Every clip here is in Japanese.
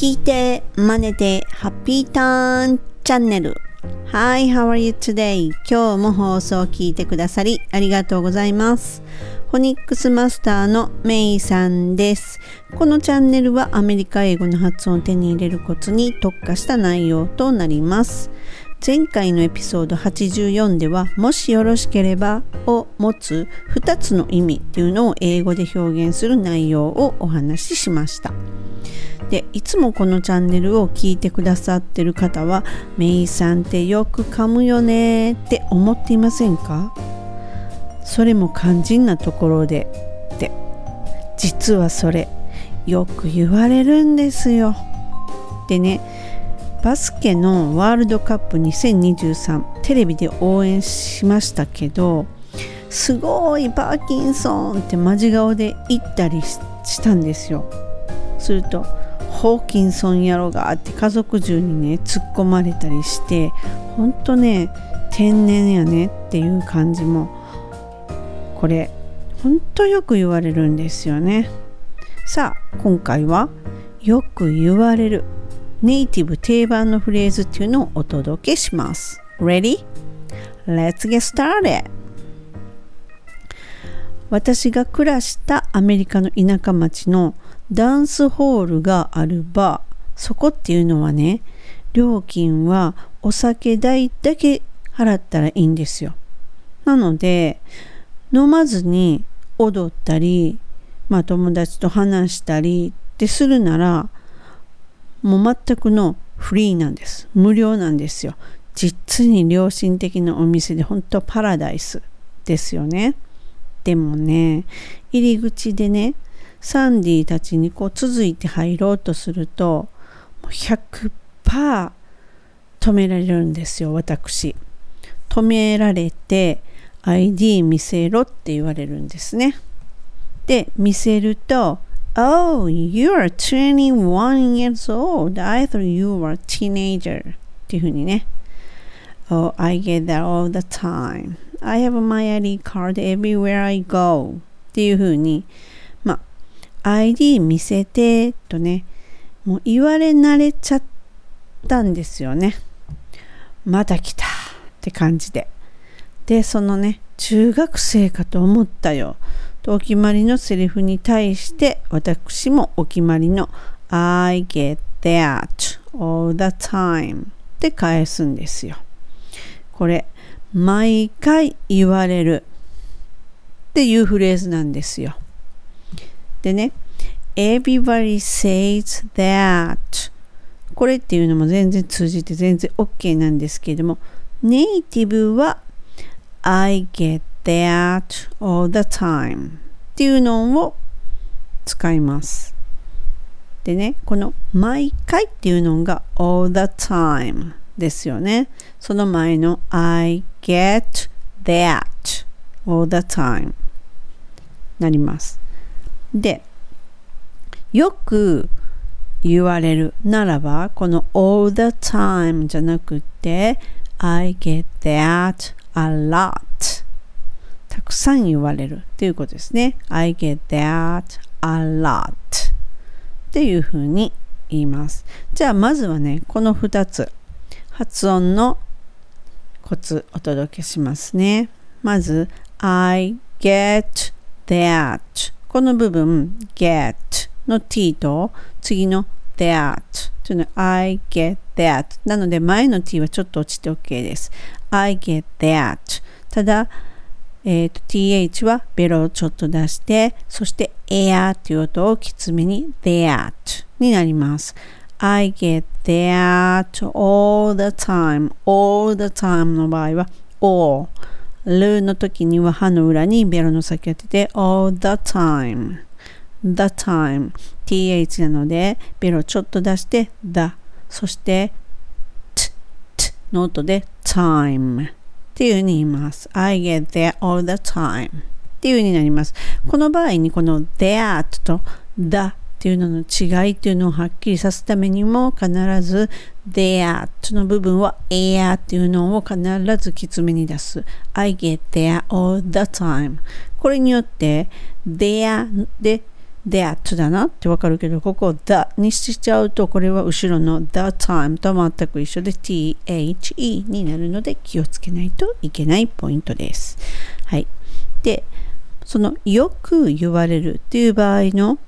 聞いて、真似て、ハッピーターンチャンネル。Hi, how are you today? 今日も放送を聞いてくださりありがとうございます。ホニックスマスターのメイさんです。このチャンネルはアメリカ英語の発音を手に入れるコツに特化した内容となります。前回のエピソード84ではもしよろしければを持つ2つの意味っていうのを英語で表現する内容をお話ししました。でいつもこのチャンネルを聞いてくださってる方はメイさんってよく噛むよねって思っていませんか？それも肝心なところでって実はそれよく言われるんですよ。でねバスケのワールドカップ2023テレビで応援しましたけどすごいパーキンソンってマジ顔で言ったりしたんですよ。するとホーキンソンやろがって家族中にね突っ込まれたりしてほんとね天然やねっていう感じもこれほんとよく言われるんですよねさあ今回はよく言われるネイティブ定番のフレーズっていうのをお届けします Ready? Let's get started! 私が暮らしたアメリカの田舎町のダンスホールがあるバーそこっていうのはね料金はお酒代だけ払ったらいいんですよなので飲まずに踊ったりまあ友達と話したりってするならもう全くのフリーなんです。無料なんですよ。実に良心的なお店で本当パラダイスですよね。でもね入り口でねサンディたちにこう続いて入ろうとすると100%止められるんですよ私。止められて ID 見せろって言われるんですね。で見せると Oh, you are 21 years old. I thought you were a teenager. っていうふうにね。Oh, I get that all the time. I have my ID card everywhere I go. っていうふうに ID 見せてとねもう言われ慣れちゃったんですよねまた来たって感じででそのね中学生かと思ったよとお決まりのセリフに対して私もお決まりの I get that all the time って返すんですよ。これ毎回言われるっていうフレーズなんですよ。でね、everybody says that これっていうのも全然通じて全然 OK なんですけれども、ネイティブは I get that all the time っていうのを使います。でね、この毎回っていうのが all the time ですよね。その前の I get that all the time なります。で、よく言われるならば、この all the time じゃなくて、I get that a lot たくさん言われるっていうことですね。I get that a lot っていうふうに言います。じゃあまずはね、この2つ発音のコツお届けしますね。まず I get that この部分 get の t と次の that というのは I get that なので前の t はちょっと落ちて OK です I get that ただ、えーと、th はベロをちょっと出してそして air という音をきつめに that になります。I get that all the time. All the time の場合は all ルの時には歯の裏にベロの先を当てて all the time. The time. Th なのでベロちょっと出して the そして t, t の音で time っていう風に言います。I get there all the time っていう風になります。この場合にこの that と the っていうのの違いっていうのをはっきりさすためにも必ず there の部分は air っていうのを必ずきつめに出す。I get there all the time これによって there で that だなってわかるけど、ここ the にしちゃうと、これは後ろの the time と全く一緒で the になるので気をつけないといけないポイントです。はい。で、そのよく言われるっていう場合の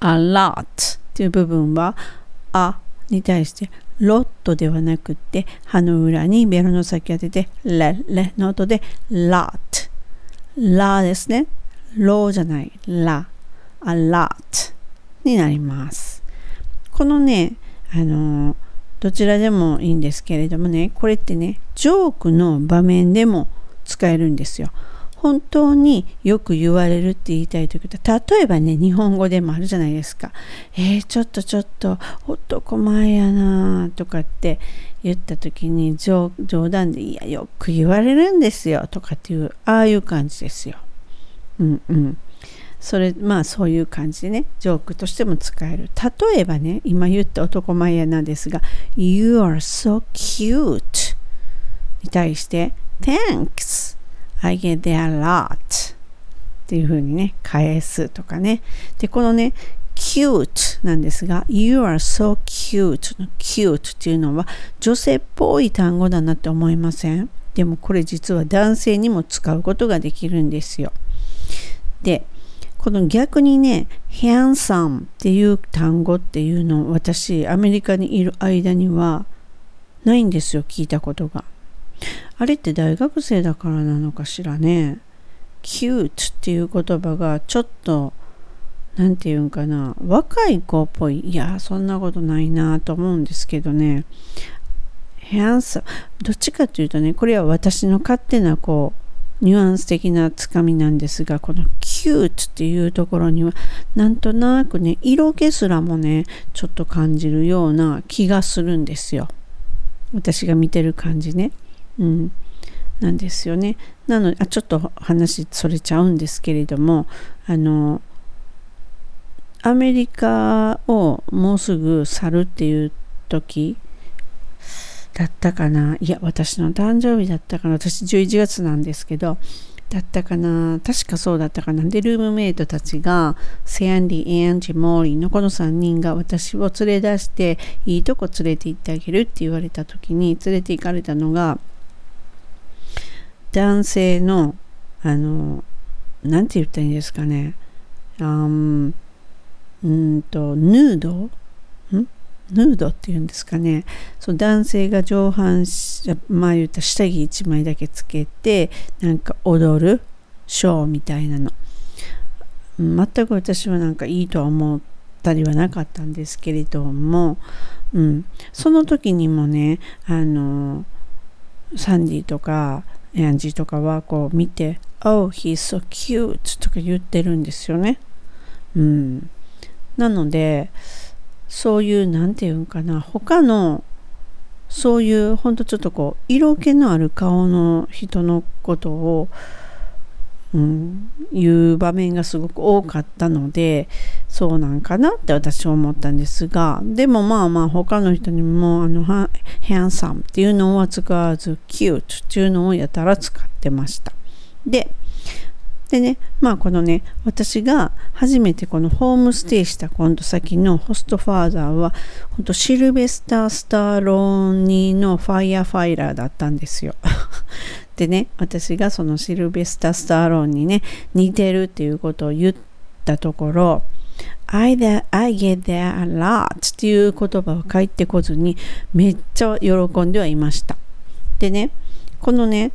a lot っていう部分は、あに対してロットではなくて歯の裏にベロの先当ててレレの音で lot ラですねローじゃないラ a lot になります。このねあのどちらでもいいんですけれどもねこれってねジョークの場面でも使えるんですよ。本当によく言われるって言いたい時は例えばね日本語でもあるじゃないですか。えー、ちょっとちょっと男前やなとかって言った時に冗談でいやよく言われるんですよとかっていうああいう感じですよ。うんうん。それまあそういう感じでねジョークとしても使える例えばね今言った男前やなんですが You are so cute に対して Thanks I get there a lot っていう風にね、返すとかね。で、このね、cute なんですが、you are so cute の cute っていうのは女性っぽい単語だなって思いません？でもこれ実は男性にも使うことができるんですよ。で、この逆にね、handsome っていう単語っていうのを私、アメリカにいる間にはないんですよ、聞いたことが。あれって大学生だからなのかしらね。cute っていう言葉がちょっと、なんていうんかな、若い子っぽい。いや、そんなことないなと思うんですけどね。handsome。どっちかというとね、これは私の勝手なこう、ニュアンス的なつかみなんですが、この cute っていうところには、なんとなくね、色気すらもね、ちょっと感じるような気がするんですよ。私が見てる感じね。うん、なんですよね。なのであちょっと話それちゃうんですけれどもあのアメリカをもうすぐ去るっていう時だったかな？いや私の誕生日だったかな？私11月なんですけどだったかな？確かそうだったかな？でルームメイトたちがセアンディ、エンジ、モーリーのこの3人が私を連れ出していいとこ連れて行ってあげるって言われた時に連れて行かれたのが男性の、あの、なんて言ったらいいんですかね？あんうんと、ヌード？ん？ヌードっていうんですかね。そう男性が上半身、まあ言った下着1枚だけつけて、なんか踊るショーみたいなの。全く私はなんかいいとは思ったりはなかったんですけれども、うん、その時にもね、あの、サンディとか、エンジーとかはこう見て、Oh, he's so cute とか言ってるんですよね。うん。なので、そういう、なんていうんかな、他の、そういう、ほんとちょっとこう、色気のある顔の人のことを、うん、いう場面がすごく多かったのでそうなんかなって私は思ったんですがでもまあまあ他の人にもあのヘンサムっていうのは使わずキュートっていうのをやたら使ってました。ででね、まあこのね、私が初めてこのホームステイした今度先のホストファーザーは、本当シルベスター・スターローニーのファイヤーファイラーだったんですよ。でね、私がそのシルベスター・スターローンにね、似てるっていうことを言ったところ、I, that, I get there a lot っていう言葉は返ってこずに、めっちゃ喜んではいました。でね、このね、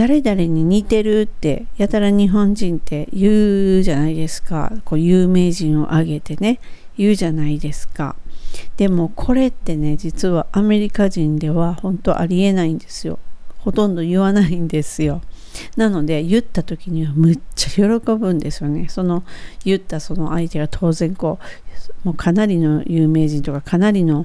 誰々に似てるってやたら日本人って言うじゃないですか。こう有名人を挙げてね。言うじゃないですか。でもこれってね実はアメリカ人では本当ありえないんですよ。ほとんど言わないんですよ。なので言った時にはむっちゃ喜ぶんですよね。その言ったその相手が当然こうもうかなりの有名人とかかなりの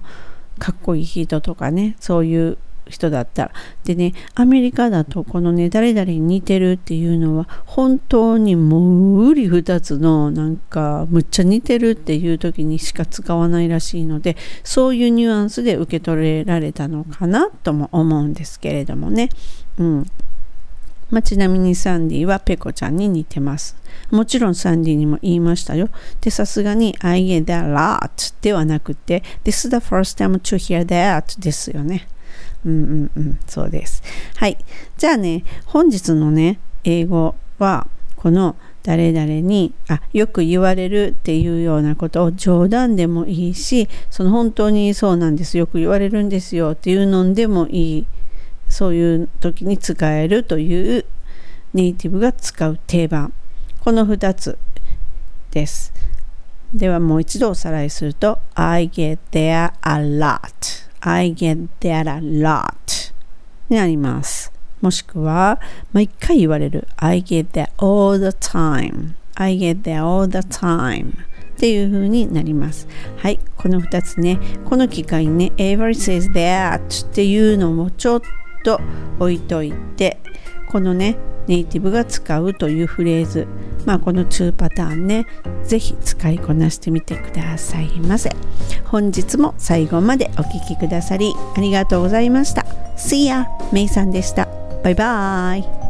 かっこいい人とかねそういう人だったら。でね、アメリカだとこのね、誰々に似てるっていうのは、本当にもう、うり二つの、なんか、むっちゃ似てるっていう時にしか使わないらしいので、そういうニュアンスで受け取れられたのかなとも思うんですけれどもね。うん。まあ、ちなみにサンディはペコちゃんに似てます。もちろんサンディにも言いましたよ。で、さすがに I get that lot ではなくて This is the first time to hear that ですよね。うんうんうん、そうです。はい。じゃあね、本日のね、英語はこの誰々にあよく言われるっていうようなことを冗談でもいいしその本当にそうなんですよく言われるんですよっていうのんでもいいそういう時に使えるというネイティブが使う定番この2つですではもう一度おさらいすると I get there a lot I get there a lot になります。もしくは毎回言われる。I get there all the time I get there all the time っていう風になります。はい、この2つね、この機会にね、Every says that っていうのもちょっと置いといてこのねネイティブが使うというフレーズ。まあこの2パターンね。ぜひ使いこなしてみてくださいませ。本日も最後までお聴きくださりありがとうございました。See ya! めいさんでした。バイバイ。